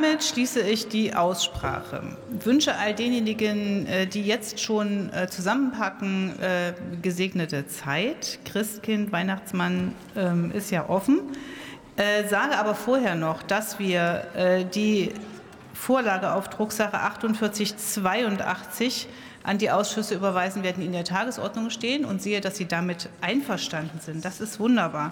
Damit schließe ich die Aussprache. Wünsche all denjenigen, äh, die jetzt schon äh, zusammenpacken, äh, gesegnete Zeit. Christkind, Weihnachtsmann ähm, ist ja offen. Sage aber vorher noch, dass wir die Vorlage auf Drucksache 4882 an die Ausschüsse überweisen werden, die in der Tagesordnung stehen und sehe, dass Sie damit einverstanden sind. Das ist wunderbar.